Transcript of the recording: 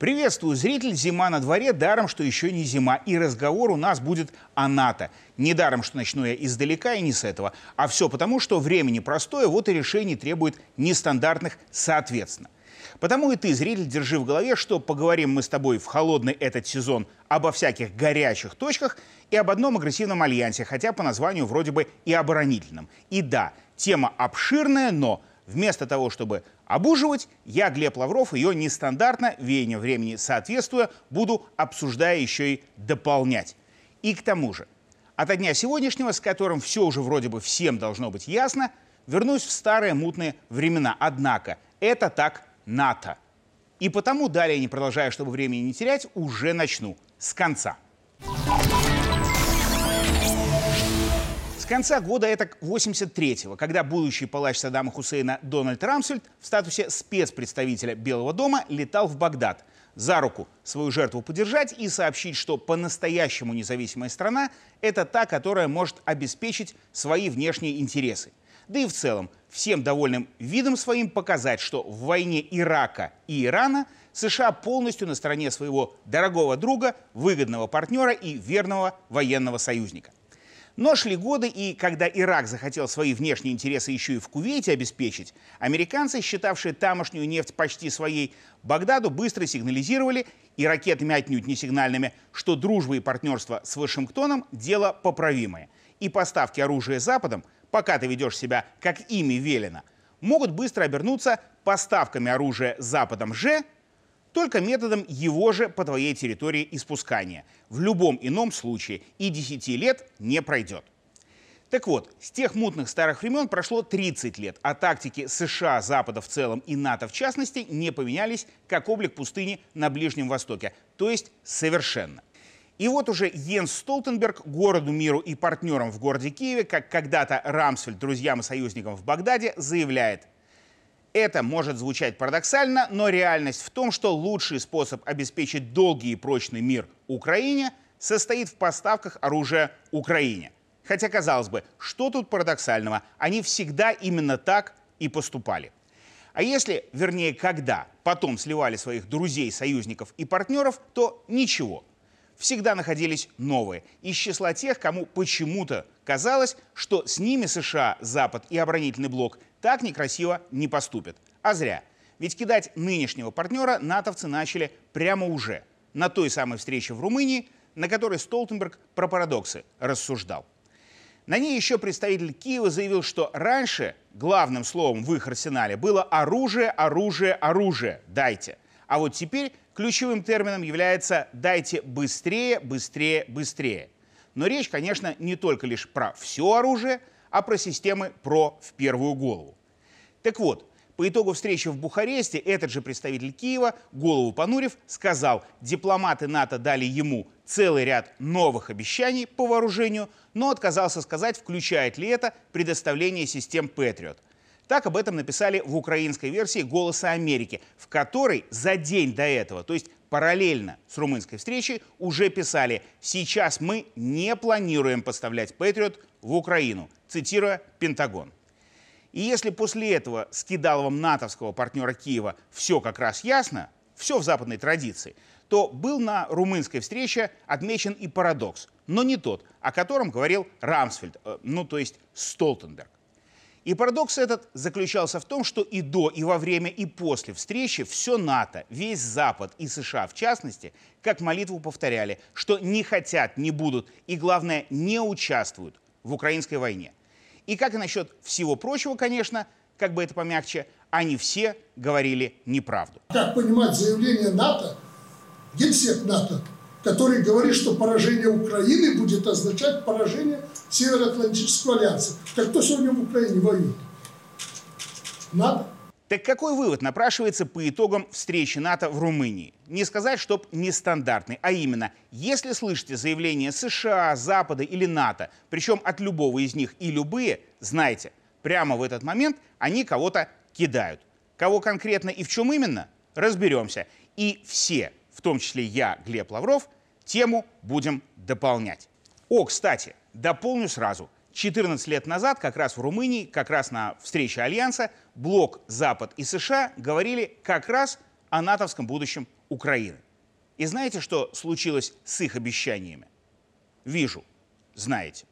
Приветствую, зритель. Зима на дворе, даром, что еще не зима. И разговор у нас будет о НАТО. Не даром, что начну я издалека и не с этого. А все потому, что время непростое, вот и решение требует нестандартных соответственно. Потому и ты, зритель, держи в голове, что поговорим мы с тобой в холодный этот сезон обо всяких горячих точках и об одном агрессивном альянсе, хотя по названию вроде бы и оборонительном. И да, тема обширная, но Вместо того, чтобы обуживать, я, Глеб Лавров, ее нестандартно, веяние времени соответствуя, буду, обсуждая, еще и дополнять. И к тому же, от дня сегодняшнего, с которым все уже вроде бы всем должно быть ясно, вернусь в старые мутные времена. Однако это так НАТО. И потому далее, не продолжая, чтобы времени не терять, уже начну с конца. Конца года это 83-го, когда будущий палач Саддама Хусейна Дональд Рамсфельд в статусе спецпредставителя Белого дома летал в Багдад за руку свою жертву поддержать и сообщить, что по-настоящему независимая страна – это та, которая может обеспечить свои внешние интересы. Да и в целом всем довольным видом своим показать, что в войне Ирака и Ирана США полностью на стороне своего дорогого друга, выгодного партнера и верного военного союзника. Но шли годы, и когда Ирак захотел свои внешние интересы еще и в Кувейте обеспечить, американцы, считавшие тамошнюю нефть почти своей, Багдаду быстро сигнализировали, и ракетами отнюдь не сигнальными, что дружба и партнерство с Вашингтоном – дело поправимое. И поставки оружия Западом, пока ты ведешь себя как ими велено, могут быстро обернуться поставками оружия Западом же – только методом его же по твоей территории испускания. В любом ином случае и 10 лет не пройдет. Так вот, с тех мутных старых времен прошло 30 лет, а тактики США, Запада в целом и НАТО в частности не поменялись, как облик пустыни на Ближнем Востоке, то есть совершенно. И вот уже Йенс Столтенберг городу, миру и партнерам в городе Киеве, как когда-то Рамсфельд друзьям и союзникам в Багдаде, заявляет – это может звучать парадоксально, но реальность в том, что лучший способ обеспечить долгий и прочный мир Украине состоит в поставках оружия Украине. Хотя, казалось бы, что тут парадоксального? Они всегда именно так и поступали. А если, вернее, когда потом сливали своих друзей, союзников и партнеров, то ничего. Всегда находились новые из числа тех, кому почему-то казалось, что с ними США, Запад и оборонительный блок так некрасиво не поступят. А зря. Ведь кидать нынешнего партнера натовцы начали прямо уже, на той самой встрече в Румынии, на которой Столтенберг про парадоксы рассуждал. На ней еще представитель Киева заявил, что раньше главным словом в их арсенале было оружие, оружие, оружие, дайте. А вот теперь ключевым термином является «дайте быстрее, быстрее, быстрее». Но речь, конечно, не только лишь про все оружие, а про системы ПРО в первую голову. Так вот, по итогу встречи в Бухаресте этот же представитель Киева, голову понурив, сказал, дипломаты НАТО дали ему целый ряд новых обещаний по вооружению, но отказался сказать, включает ли это предоставление систем «Патриот». Так об этом написали в украинской версии «Голоса Америки», в которой за день до этого, то есть параллельно с румынской встречей, уже писали «Сейчас мы не планируем поставлять «Патриот» в Украину», цитируя Пентагон. И если после этого с кидаловым натовского партнера Киева все как раз ясно, все в западной традиции, то был на румынской встрече отмечен и парадокс, но не тот, о котором говорил Рамсфельд, э, ну то есть Столтенберг. И парадокс этот заключался в том, что и до, и во время, и после встречи все НАТО, весь Запад и США в частности, как молитву повторяли, что не хотят, не будут и, главное, не участвуют в украинской войне. И как и насчет всего прочего, конечно, как бы это помягче, они все говорили неправду. Как понимать заявление НАТО, генсек НАТО, который говорит, что поражение Украины будет означать поражение Североатлантического альянса. Так кто сегодня в Украине воюет? НАТО. Так какой вывод напрашивается по итогам встречи НАТО в Румынии? Не сказать, чтоб нестандартный, а именно, если слышите заявления США, Запада или НАТО, причем от любого из них и любые, знайте, прямо в этот момент они кого-то кидают. Кого конкретно и в чем именно, разберемся. И все в том числе я, Глеб Лавров, тему будем дополнять. О, кстати, дополню сразу. 14 лет назад, как раз в Румынии, как раз на встрече Альянса, блок Запад и США говорили как раз о натовском будущем Украины. И знаете, что случилось с их обещаниями? Вижу, знаете.